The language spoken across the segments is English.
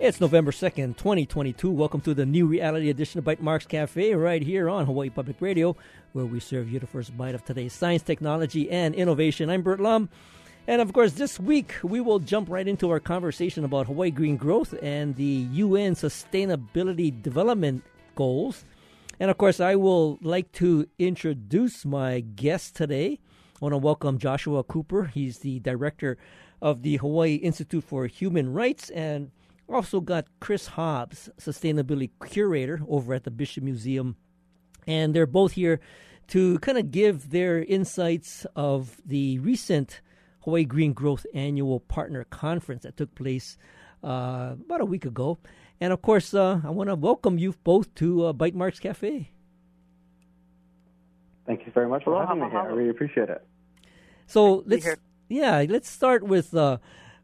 It's November 2nd, 2022. Welcome to the new reality edition of Bytemarks Cafe right here on Hawaii Public Radio, where we serve you the first bite of today's science, technology, and innovation. I'm Burt Lum. And of course, this week we will jump right into our conversation about Hawaii green growth and the UN Sustainability Development Goals. And of course, I will like to introduce my guest today. I want to welcome Joshua Cooper. He's the director of the Hawaii Institute for Human Rights and also got Chris Hobbs, sustainability curator over at the Bishop Museum. And they're both here to kind of give their insights of the recent Hawaii Green Growth Annual Partner Conference that took place uh, about a week ago. And of course, uh, I want to welcome you both to uh, Bytemarks Cafe. Thank you very much for having me here. I really appreciate it. So let's yeah, let's start with uh,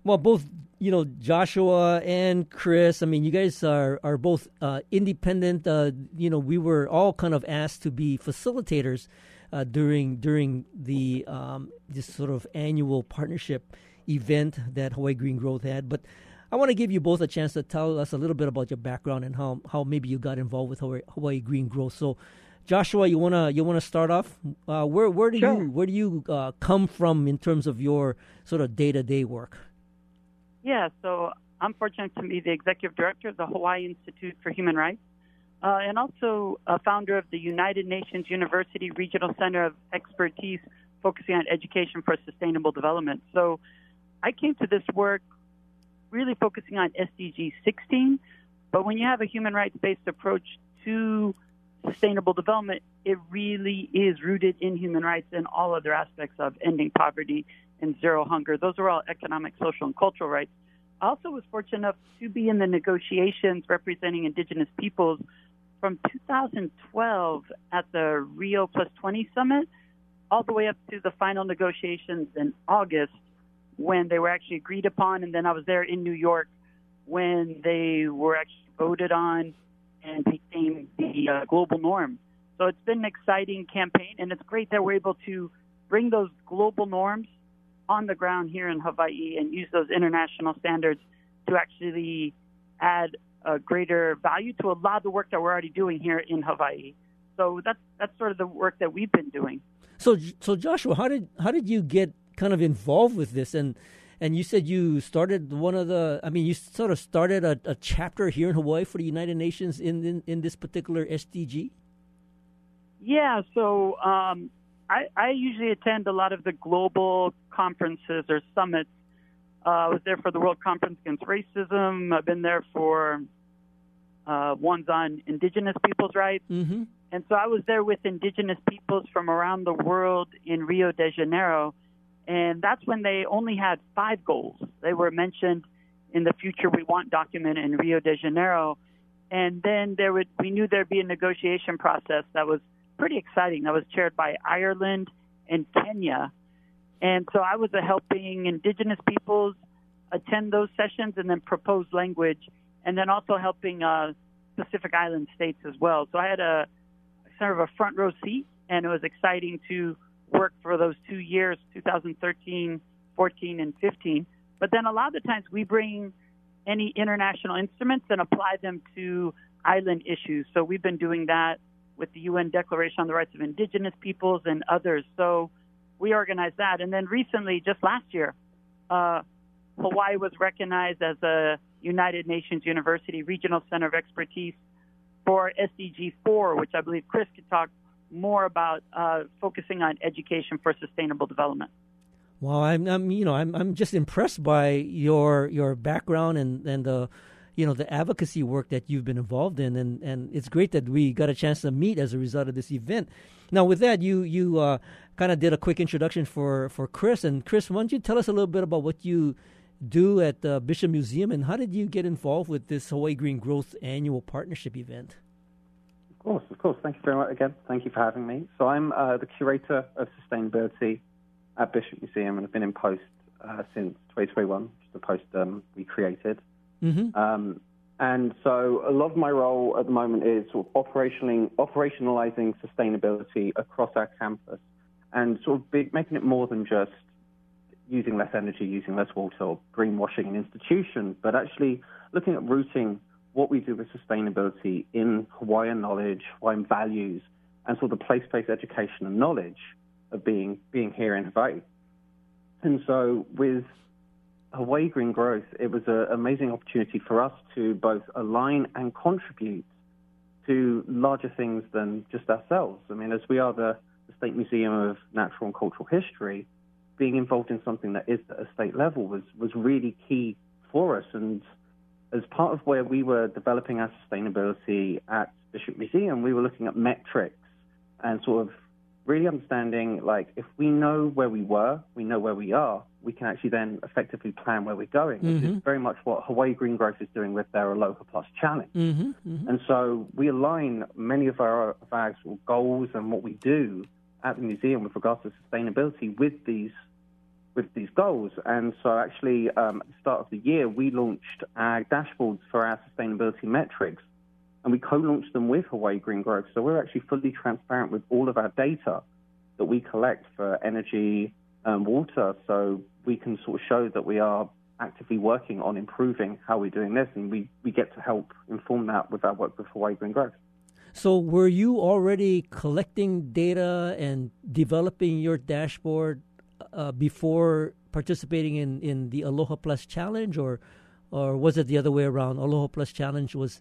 well, both you know Joshua and Chris. I mean, you guys are are both uh, independent. Uh, you know, we were all kind of asked to be facilitators uh, during during the um, this sort of annual partnership event that Hawaii Green Growth had. But I want to give you both a chance to tell us a little bit about your background and how how maybe you got involved with Hawaii, Hawaii Green Growth. So. Joshua, you wanna you wanna start off? Uh, where where do sure. you where do you uh, come from in terms of your sort of day to day work? Yeah, so I'm fortunate to be the executive director of the Hawaii Institute for Human Rights uh, and also a founder of the United Nations University Regional Center of Expertise focusing on education for sustainable development. So I came to this work really focusing on SDG 16, but when you have a human rights based approach to sustainable development, it really is rooted in human rights and all other aspects of ending poverty and zero hunger. Those are all economic, social, and cultural rights. I also was fortunate enough to be in the negotiations representing indigenous peoples from 2012 at the Rio Plus 20 summit all the way up to the final negotiations in August when they were actually agreed upon. And then I was there in New York when they were actually voted on and became the uh, global norm. So it's been an exciting campaign, and it's great that we're able to bring those global norms on the ground here in Hawaii and use those international standards to actually add a greater value to a lot of the work that we're already doing here in Hawaii. So that's that's sort of the work that we've been doing. So so Joshua, how did how did you get kind of involved with this and and you said you started one of the I mean you sort of started a, a chapter here in Hawaii for the United Nations in in, in this particular SDG? Yeah, so um, I, I usually attend a lot of the global conferences or summits. Uh, I was there for the World Conference Against Racism. I've been there for uh, ones on indigenous people's rights. Mm-hmm. And so I was there with indigenous peoples from around the world in Rio de Janeiro. And that's when they only had five goals. They were mentioned in the Future We Want document in Rio de Janeiro. And then there would we knew there'd be a negotiation process that was pretty exciting. That was chaired by Ireland and Kenya. And so I was helping indigenous peoples attend those sessions and then propose language, and then also helping uh, Pacific Island states as well. So I had a sort of a front row seat, and it was exciting to work for those two years 2013, 14, and 15. But then a lot of the times we bring any international instruments and apply them to island issues. So we've been doing that with the UN Declaration on the Rights of Indigenous Peoples and others. So we organized that. And then recently, just last year, uh, Hawaii was recognized as a United Nations University Regional Center of Expertise for SDG 4, which I believe Chris could talk more about, uh, focusing on education for sustainable development. Well, I'm, I'm, you know, I'm, I'm just impressed by your your background and and the you know the advocacy work that you've been involved in, and, and it's great that we got a chance to meet as a result of this event. Now, with that, you you uh, kind of did a quick introduction for for Chris, and Chris, why don't you tell us a little bit about what you do at the Bishop Museum, and how did you get involved with this Hawaii Green Growth Annual Partnership event? Of course, of course. Thank you very much again. Thank you for having me. So I'm uh, the curator of sustainability at Bishop Museum, and I've been in post uh, since 2021, which is the post um, we created. Mm-hmm. Um, and so a lot of my role at the moment is sort of operationalizing, sustainability across our campus and sort of big, making it more than just using less energy, using less water, or greenwashing an institution, but actually looking at rooting what we do with sustainability in Hawaiian knowledge, Hawaiian values, and sort of the place-based education and knowledge of being being here in Hawaii. And so with Hawaii Green Growth, it was an amazing opportunity for us to both align and contribute to larger things than just ourselves. I mean, as we are the, the State Museum of Natural and Cultural History, being involved in something that is at a state level was, was really key for us. And as part of where we were developing our sustainability at Bishop Museum, we were looking at metrics and sort of really understanding like if we know where we were, we know where we are, we can actually then effectively plan where we're going, which Mm-hmm. is very much what Hawaii Green Growth is doing with their Aloha Plus Challenge. Mm-hmm, mm-hmm. And so we align many of our, of our actual goals and what we do at the museum with regards to sustainability with these with these goals. And so actually um, at the start of the year, we launched our dashboards for our sustainability metrics and we co-launched them with Hawaii Green Growth. So we're actually fully transparent with all of our data that we collect for energy and water. So we can sort of show that we are actively working on improving how we're doing this, and we, we get to help inform that with our work with Hawaii Green Growth. So, were you already collecting data and developing your dashboard uh, before participating in, in the Aloha Plus Challenge, or or was it the other way around? Aloha Plus Challenge was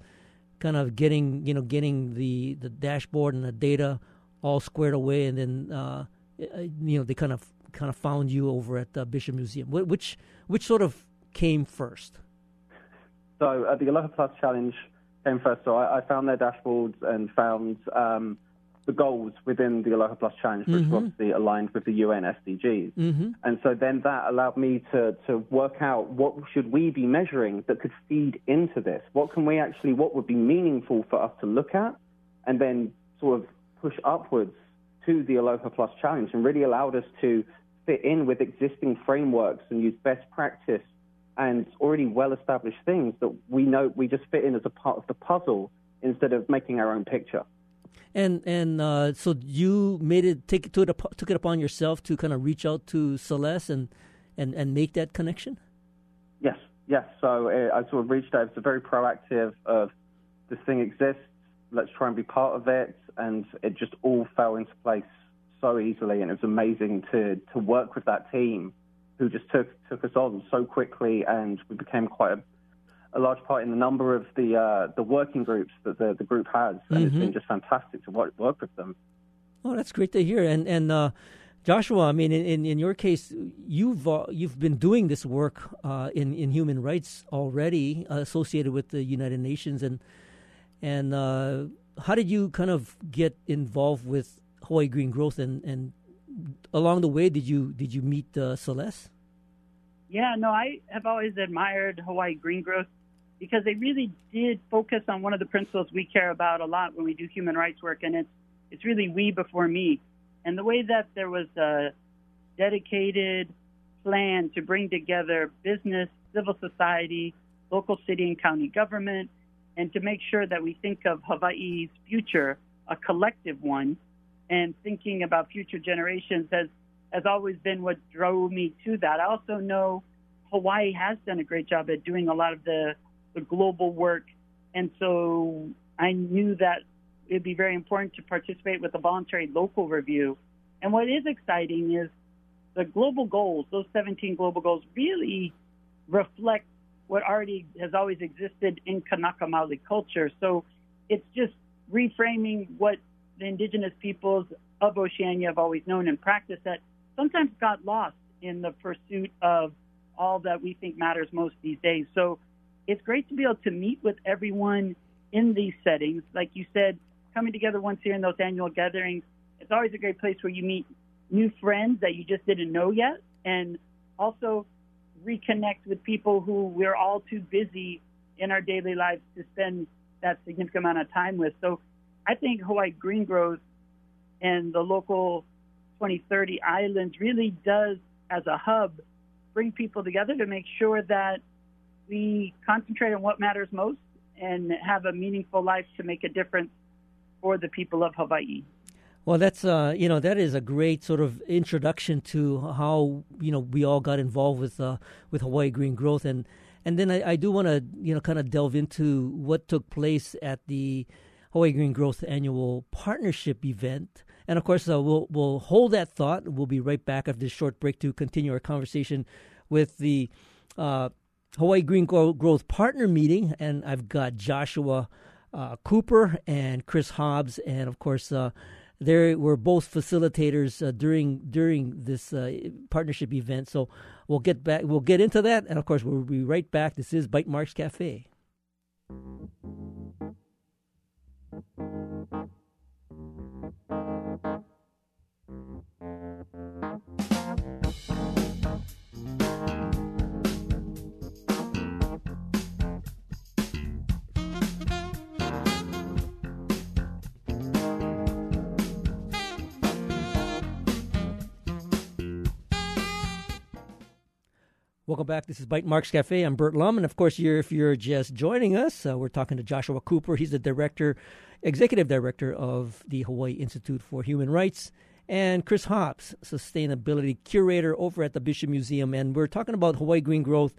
kind of getting you know getting the, the dashboard and the data all squared away, and then uh, you know they kind of kind of found you over at the Bishop Museum. Which which sort of came first? So uh, the Aloha Plus Challenge came first. So I, I found their dashboards and found um, the goals within the Aloha Plus Challenge, which were obviously aligned with the UN SDGs. Mm-hmm. And so then that allowed me to, to work out what should we be measuring that could feed into this. What can we actually, what would be meaningful for us to look at and then sort of push upwards to the Aloha Plus Challenge and really allowed us to fit in with existing frameworks and use best practice and already well-established things that we know we just fit in as a part of the puzzle instead of making our own picture. And and uh, so you made it take it to it took it upon yourself to kind of reach out to Celeste and and and make that connection. Yes, yes. So uh, I sort of reached out. It's a very proactive of this thing exists. Let's try and be part of it, and it just all fell into place so easily, and it was amazing to to work with that team who just took took us on so quickly, and we became quite a, a large part in the number of the uh, the working groups that the, the group has, and it's been just fantastic to work, work with them. Oh, that's great to hear. And and uh, Joshua, I mean, in, in, in your case, you've uh, you've been doing this work uh, in in human rights already, uh, associated with the United Nations, and and uh, how did you kind of get involved with Hawaii Green Growth, and, and along the way, did you did you meet uh, Celeste? Yeah, no, I have always admired Hawaii Green Growth because they really did focus on one of the principles we care about a lot when we do human rights work, and it's it's really we before me. And the way that there was a dedicated plan to bring together business, civil society, local city and county government, and to make sure that we think of Hawaii's future, a collective one, and thinking about future generations has has always been what drove me to that. I also know Hawaii has done a great job at doing a lot of the, the global work. And so I knew that it'd be very important to participate with a voluntary local review. And what is exciting is the global goals, those 17 global goals, really reflect what already has always existed in Kanaka Maoli culture. So it's just reframing what the indigenous peoples of Oceania have always known and practiced that sometimes got lost in the pursuit of all that we think matters most these days. So it's great to be able to meet with everyone in these settings. Like you said, coming together once year in those annual gatherings, it's always a great place where you meet new friends that you just didn't know yet and also reconnect with people who we're all too busy in our daily lives to spend that significant amount of time with. So I think Hawaii Green Growth and the local 2030 Islands really does, as a hub, bring people together to make sure that we concentrate on what matters most and have a meaningful life to make a difference for the people of Hawaii. Well, that's uh, you know that is a great sort of introduction to how you know we all got involved with uh, with Hawaii Green Growth, and and then I, I do want to you know kind of delve into what took place at the Hawaii Green Growth annual partnership event, and of course uh, we'll we'll hold that thought. We'll be right back after this short break to continue our conversation with the uh, Hawaii Green Growth partner meeting, and I've got Joshua uh, Cooper and Chris Hobbs, and of course uh, they were both facilitators uh, during during this uh, partnership event. So we'll get back. We'll get into that, and of course we'll be right back. This is Bytemarks Cafe. Welcome back. This is Bytemarks Cafe. I'm Burt Lum, and of course, you're, if you're just joining us, uh, we're talking to Joshua Cooper. He's the director, executive director of the Hawaii Institute for Human Rights, and Chris Hobbs, sustainability curator over at the Bishop Museum. And we're talking about Hawaii Green Growth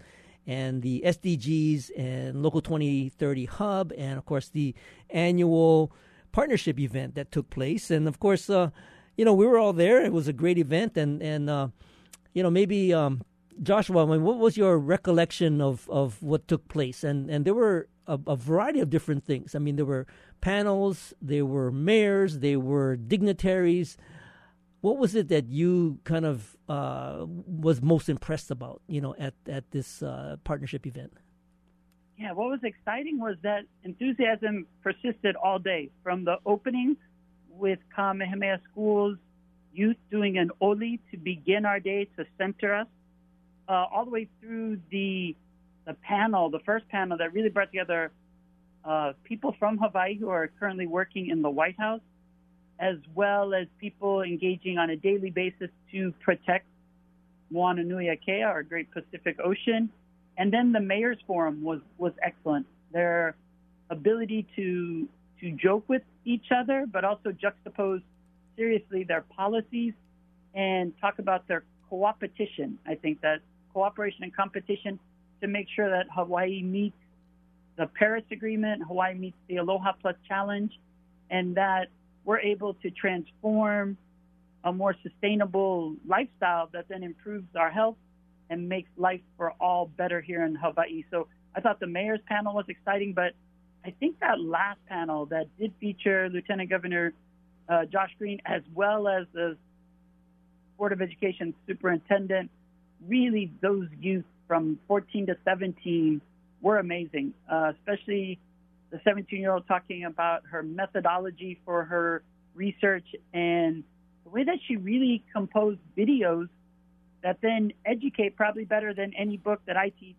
and the SDGs and Local 2030 Hub, and of course, the annual partnership event that took place. And of course, uh, you know, we were all there. It was a great event, and and uh, you know, maybe. Um, Joshua, I mean, what was your recollection of, of what took place? And and there were a, a, variety of different things. I mean, there were panels, there were mayors, there were dignitaries. What was it that you kind of uh, was most impressed about, you know, at at this uh, partnership event? Yeah, what was exciting was that enthusiasm persisted all day from the opening with Kamehameha Schools youth doing an oli to begin our day to center us uh, all the way through the the panel, the first panel that really brought together uh, people from Hawaii who are currently working in the White House, as well as people engaging on a daily basis to protect Moana Akea, our Great Pacific Ocean. And then the Mayor's Forum was, was excellent. Their ability to to joke with each other, but also juxtapose seriously their policies and talk about their co-opetition. I think that cooperation and competition to make sure that Hawaii meets the Paris Agreement, Hawaii meets the Aloha Plus Challenge, and that we're able to transform a more sustainable lifestyle that then improves our health and makes life for all better here in Hawaii. So I thought the mayor's panel was exciting, but I think that last panel that did feature Lieutenant Governor uh, Josh Green as well as the Board of Education Superintendent really those youth from 14 to 17 were amazing, uh, especially the 17 year old talking about her methodology for her research and the way that she really composed videos that then educate probably better than any book that I teach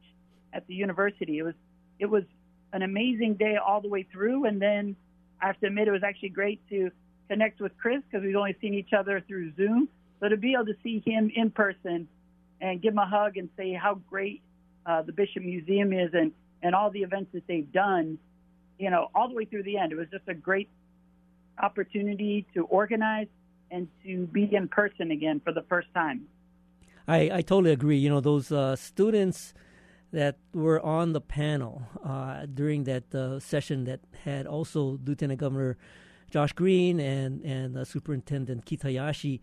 at the university. It was it was an amazing day all the way through, and then I have to admit it was actually great to connect with Chris because we've only seen each other through Zoom. So to be able to see him in person and give them a hug and say how great uh, the Bishop Museum is and, and all the events that they've done, you know, all the way through the end. It was just a great opportunity to organize and to be in person again for the first time. I, I totally agree. You know, those uh, students that were on the panel uh, during that uh, session that had also Lieutenant Governor Josh Green and, and Superintendent Keith Hayashi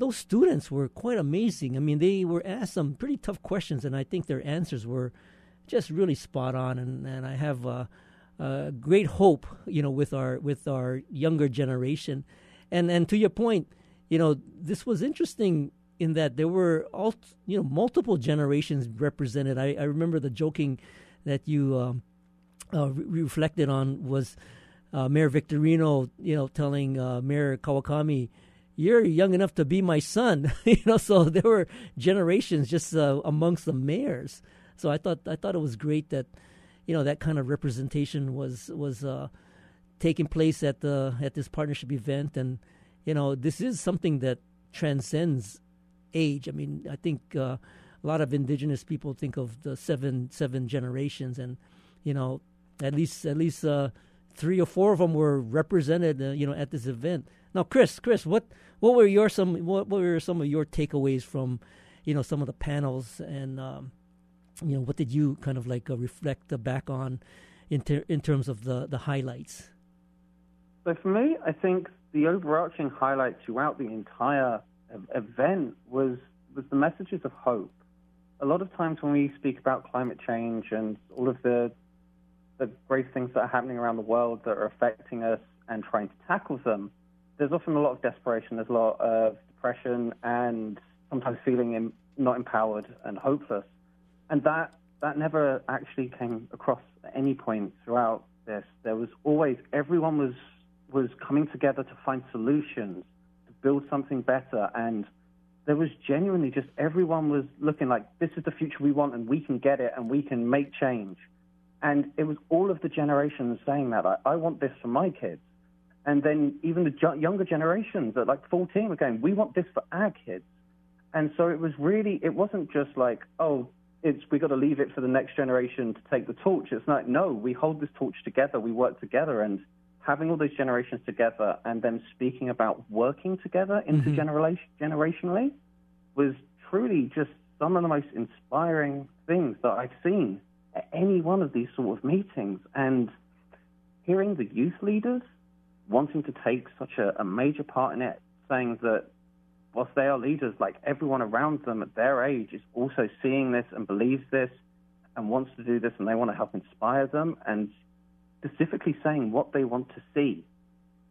those students were quite amazing. I mean, they were asked some pretty tough questions, and I think their answers were just really spot on. And, and I have uh, uh, great hope, you know, with our with our younger generation. And and to your point, you know, this was interesting in that there were all you know multiple generations represented. I, I remember the joking that you um, uh, re- reflected on was uh, Mayor Victorino, you know, telling uh, Mayor Kawakami you're young enough to be my son. You know so there were generations just uh, amongst the mayors. So i thought i thought it was great that you know that kind of representation was was uh, taking place at the at this partnership event. And you know this is something that transcends age. I mean i think uh, a lot of indigenous people think of the seven seven generations. And you know at least at least uh, three or four of them were represented uh, you know at this event Now, Chris, Chris, what what were your some what, what were some of your takeaways from, you know, some of the panels, and um, you know, what did you kind of like uh, reflect back on, in ter- in terms of the the highlights? So for me, I think the overarching highlight throughout the entire event was was the messages of hope. A lot of times when we speak about climate change and all of the the great things that are happening around the world that are affecting us and trying to tackle them, there's often a lot of desperation, there's a lot of depression, and sometimes feeling in, not empowered and hopeless. And that that never actually came across at any point throughout this. There was always everyone was was coming together to find solutions to build something better, and there was genuinely just everyone was looking like this is the future we want, and we can get it, and we can make change. And it was all of the generations saying that I, I want this for my kids. And then even the younger generations at like 14 were going, we want this for our kids. And so it was really, it wasn't just like, oh, it's we got to leave it for the next generation to take the torch. It's like, no, we hold this torch together, we work together, and having all those generations together and then speaking about working together intergenerationally mm-hmm. was truly just some of the most inspiring things that I've seen at any one of these sort of meetings. And hearing the youth leaders wanting to take such a, a major part in it, saying that whilst they are leaders, like everyone around them at their age is also seeing this and believes this and wants to do this and they want to help inspire them and specifically saying what they want to see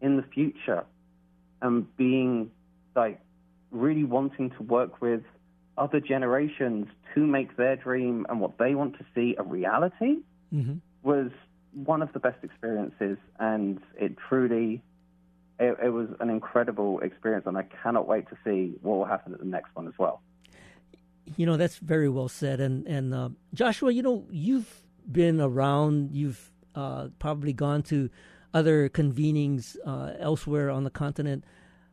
in the future and being like really wanting to work with other generations to make their dream and what they want to see a reality mm-hmm. was one of the best experiences, and it truly it, it, was an incredible experience, and I cannot wait to see what will happen at the next one as well. You know, that's very well said, and and uh, Joshua, you know, you've been around, you've uh, probably gone to other convenings uh, elsewhere on the continent.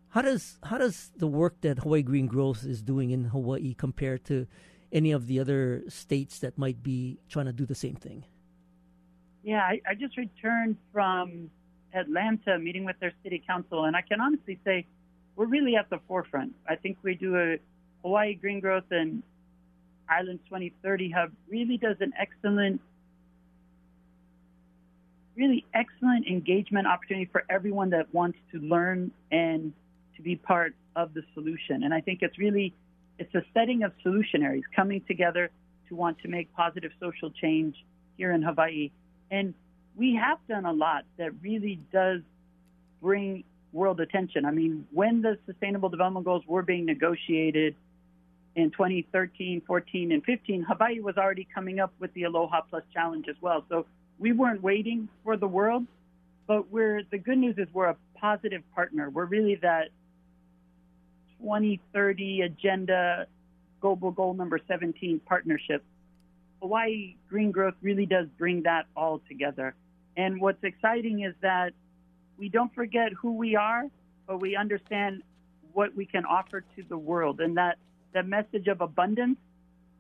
How does how does the work that Hawaii Green Growth is doing in Hawaii compare to any of the other states that might be trying to do the same thing? Yeah, I, I just returned from Atlanta meeting with their city council, and I can honestly say we're really at the forefront. I think we do a Hawaii Green Growth and Island 2030 Hub really does an excellent, really excellent engagement opportunity for everyone that wants to learn and to be part of the solution. And I think it's really it's a setting of solutionaries coming together to want to make positive social change here in Hawaii. And we have done a lot that really does bring world attention. I mean, when the Sustainable Development Goals were being negotiated in 2013, 14, and 15, Hawaii was already coming up with the Aloha Plus Challenge as well. So we weren't waiting for the world, but we're the good news is we're a positive partner. We're really that 2030 agenda global goal number 17 partnership Hawaii Green Growth really does bring that all together. And what's exciting is that we don't forget who we are, but we understand what we can offer to the world. And that, that message of abundance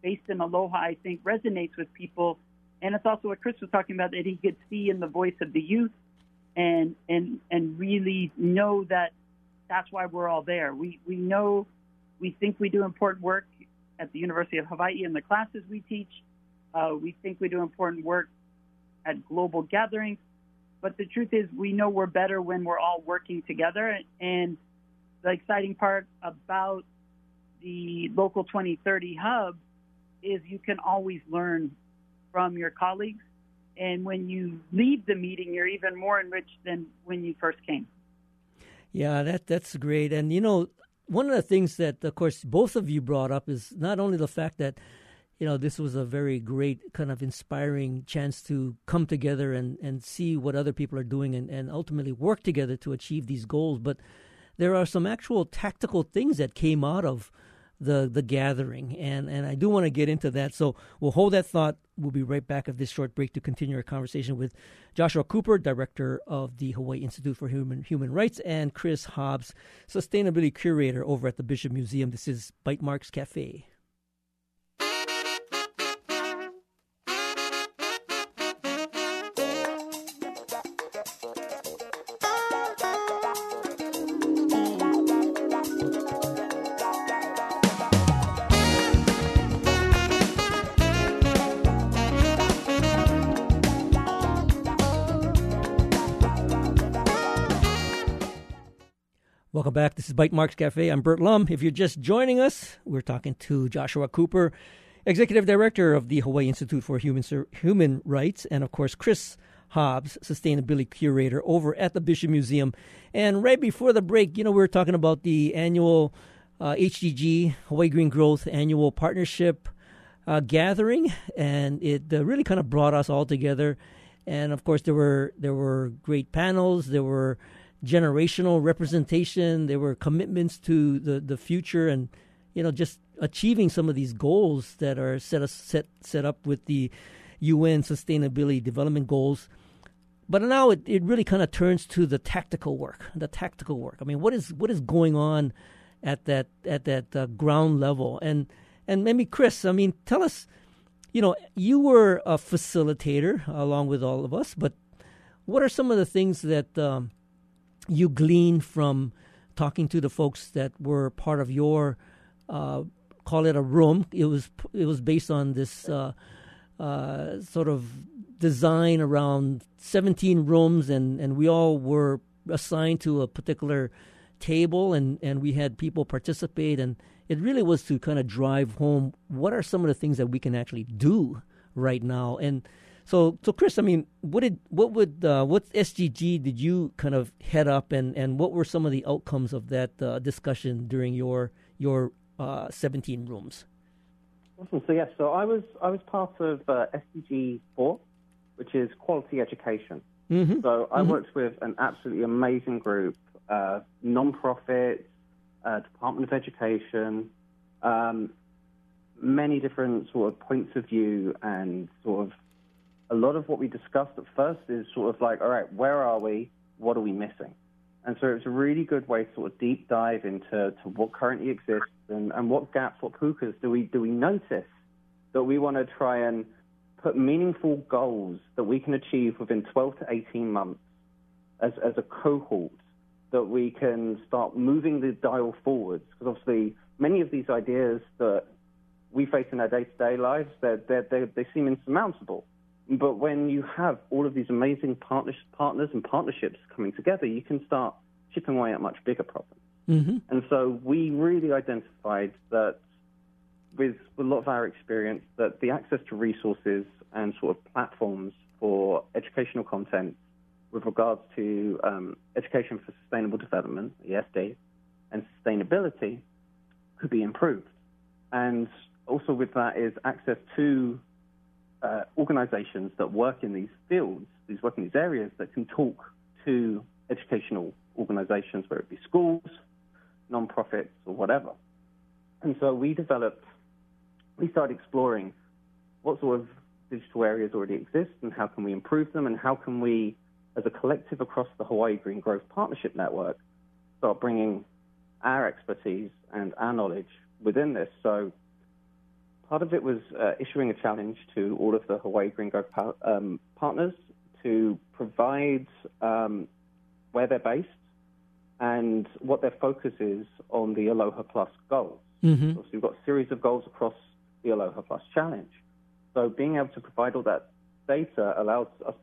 based in aloha, I think, resonates with people. And it's also what Chris was talking about that he could see in the voice of the youth and, and, and really know that that's why we're all there. We, we know, we think we do important work at the University of Hawaii in the classes we teach uh, we think we do important work at global gatherings, but the truth is, we know we're better when we're all working together. And the exciting part about the local 2030 hub is you can always learn from your colleagues. And when you leave the meeting, you're even more enriched than when you first came. Yeah, that that's great. And you know, one of the things that, of course, both of you brought up is not only the fact that you know, this was a very great kind of inspiring chance to come together and, and see what other people are doing and, and ultimately work together to achieve these goals. But there are some actual tactical things that came out of the the gathering and and I do want to get into that. So we'll hold that thought. We'll be right back at this short break to continue our conversation with Joshua Cooper director of the Hawaii Institute for Human Human Rights and Chris Hobbs sustainability curator over at the Bishop Museum. This is Bytemarks Cafe Welcome back. This is Bytemarks Cafe. I'm Burt Lum. If you're just joining us, we're talking to Joshua Cooper, Executive Director of the Hawaii Institute for Human, Human Rights, and of course, Chris Hobbs, Sustainability Curator over at the Bishop Museum. And right before the break, you know, we were talking about the annual uh, HGG, Hawaii Green Growth Annual Partnership uh, Gathering, and it uh, really kind of brought us all together. And of course, there were there were great panels. There were generational representation. There were commitments to the, the future and, you know, just achieving some of these goals that are set, set, set up with the UN Sustainability Development Goals. But now it, it really kind of turns to the tactical work, the tactical work. I mean, what is what is going on at that at that uh, ground level? And and maybe Chris, I mean, tell us, you know, you were a facilitator along with all of us, but what are some of the things that um, you glean from talking to the folks that were part of your uh, call it a room. It was it was based on this uh, uh, sort of design around 17 rooms, and, and we all were assigned to a particular table, and, and we had people participate, and it really was to kind of drive home what are some of the things that we can actually do right now, and so, so Chris, I mean, what did what would uh, what SDG did you kind of head up, and, and what were some of the outcomes of that uh, discussion during your your uh, 17 rooms? Awesome. So yes, so I was I was part of uh, SDG four, which is quality education. Mm-hmm. So I mm-hmm. worked with an absolutely amazing group, uh, non-profit, uh, Department of Education, um, many different sort of points of view and sort of a lot of what we discussed at first is sort of like, all right, where are we? What are we missing? And so it's a really good way to sort of deep dive into to what currently exists and, and what gaps, what pukas do we do we notice that we want to try and put meaningful goals that we can achieve within 12 to 18 months as, as a cohort that we can start moving the dial forwards. Because obviously, many of these ideas that we face in our day-to-day lives, they're, they're, they're, they seem insurmountable. But when you have all of these amazing partners, partners and partnerships coming together, you can start chipping away at much bigger problems. Mm-hmm. And so we really identified that with a lot of our experience, that the access to resources and sort of platforms for educational content with regards to um, education for sustainable development, ESD, and sustainability could be improved. And also with that is access to uh, organizations that work in these fields, these work in these areas, that can talk to educational organizations, whether it be schools, non-profits, or whatever. And so we developed, we started exploring what sort of digital areas already exist and how can we improve them and how can we, as a collective across the Hawaii Green Growth Partnership Network, start bringing our expertise and our knowledge within this. So Part of it was uh, issuing a challenge to all of the Hawaii Green Growth um, partners to provide um, where they're based and what their focus is on the Aloha Plus goals. Mm-hmm. So we've got a series of goals across the Aloha Plus challenge. So being able to provide all that data allows us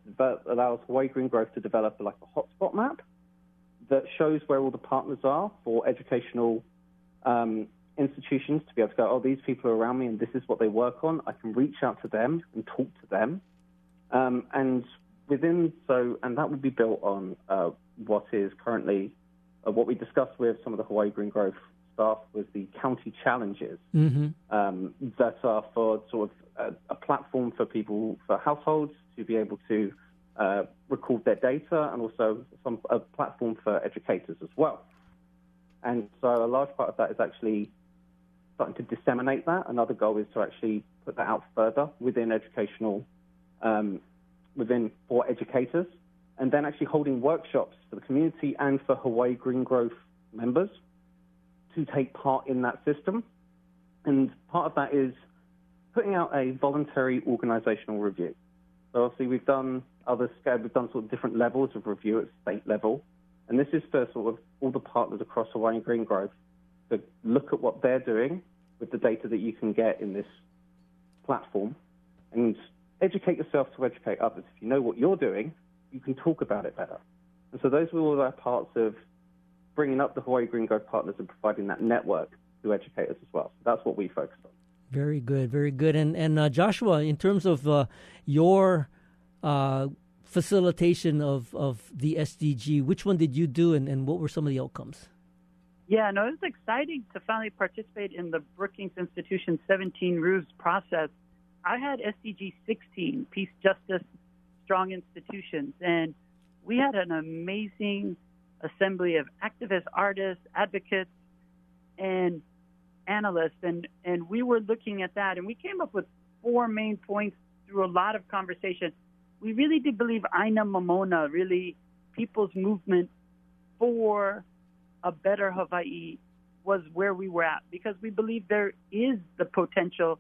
allows Hawaii Green Growth to develop like a hotspot map that shows where all the partners are for educational um, institutions to be able to go, oh, these people are around me and this is what they work on. I can reach out to them and talk to them. Um, and within, so, and that will be built on uh, what is currently, uh, what we discussed with some of the Hawaii Green Growth staff was the county challenges mm-hmm. um, that are for sort of a, a, platform for people, for households to be able to uh, record their data and also some, a platform for educators as well. And so a large part of that is actually starting to disseminate that. Another goal is to actually put that out further within educational, um, within for educators, and then actually holding workshops for the community and for Hawaii Green Growth members to take part in that system. And part of that is putting out a voluntary organizational review. So obviously we've done other we've done sort of different levels of review at state level, and this is for sort of all the partners across Hawaii Green Growth look at what they're doing with the data that you can get in this platform and educate yourself to educate others. If you know what you're doing, you can talk about it better. And so those were all our parts of bringing up the Hawaii Green Growth Partners and providing that network to educators as well. So that's what we focus on. Very good, very good. And and uh, Joshua, in terms of uh, your uh, facilitation of, of the SDG, which one did you do, and, and what were some of the outcomes? Yeah, no, it was exciting to finally participate in the Brookings Institution 17 Rooms process. I had SDG 16, Peace, Justice, Strong Institutions, and we had an amazing assembly of activists, artists, advocates, and analysts, and, and we were looking at that, and we came up with four main points through a lot of conversation. We really did believe Aina Momona, really people's movement for a better Hawaii was where we were at because we believe there is the potential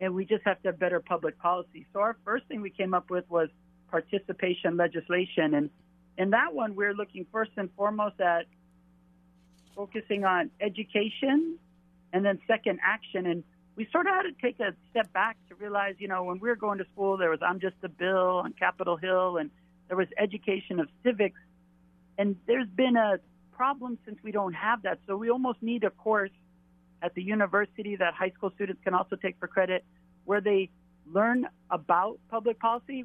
and we just have to have better public policy. So our first thing we came up with was participation legislation and in that one we're looking first and foremost at focusing on education and then second action and we sort of had to take a step back to realize, you know, when we were going to school, there was I'm Just a Bill on Capitol Hill, and there was education of civics. And there's been a problem since we don't have that. So we almost need a course at the university that high school students can also take for credit where they learn about public policy,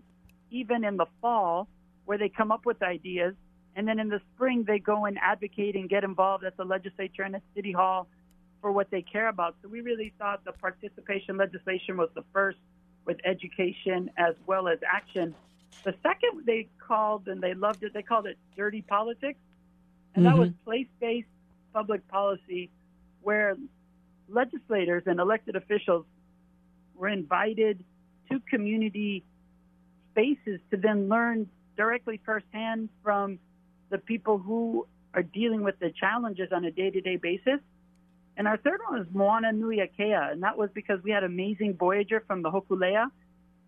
even in the fall, where they come up with ideas. And then in the spring, they go and advocate and get involved at the legislature and at City Hall for what they care about. So we really thought the participation legislation was the first with education as well as action. The second they called and they loved it, they called it dirty politics. And mm-hmm. that was place based public policy where legislators and elected officials were invited to community spaces to then learn directly firsthand from the people who are dealing with the challenges on a day to day basis and our third one was Moana Nui Akea, and that was because we had amazing Voyager from the Hokulea,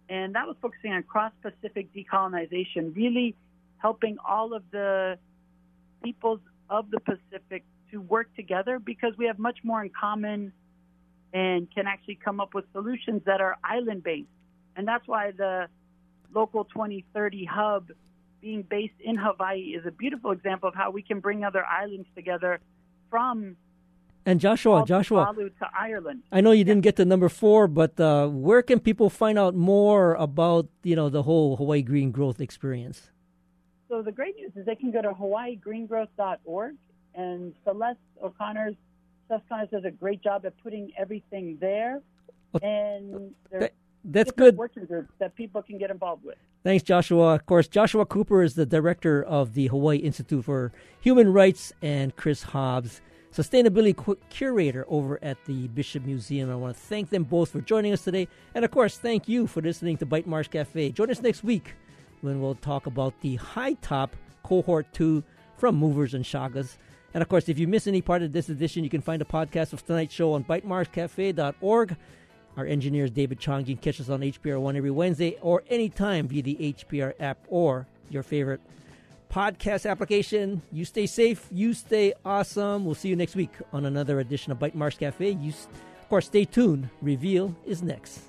and that was focusing on cross-Pacific decolonization, really helping all of the peoples of the Pacific to work together because we have much more in common and can actually come up with solutions that are island-based. And that's why the local 2030 hub being based in Hawaii is a beautiful example of how we can bring other islands together from and Joshua, Joshua, to Ireland. I know you didn't get to number four, but uh, where can people find out more about you know the whole Hawaii Green Growth experience? So the great news is they can go to hawaiigreengrowth.org, and Celeste O'Connor's Celeste O'Connor does a great job at putting everything there, and there's that's good working groups that people can get involved with. Thanks, Joshua. Of course, Joshua Cooper is the director of the Hawaii Institute for Human Rights, and Chris Hobbs sustainability curator over at the Bishop Museum. I want to thank them both for joining us today. And of course, thank you for listening to Bytemarks Cafe. Join us next week when we'll talk about the high top cohort 2 from Movers and Shakas. And of course, if you miss any part of this edition, you can find a podcast of tonight's show on bytemarkscafe.org. Our engineer is David Chong. You can catch us on HPR One every Wednesday or anytime via the HPR app or your favorite podcast application. You stay safe. You stay awesome. We'll see you next week on another edition of Bytemarks Cafe. You, of course, stay tuned. Reveal is next.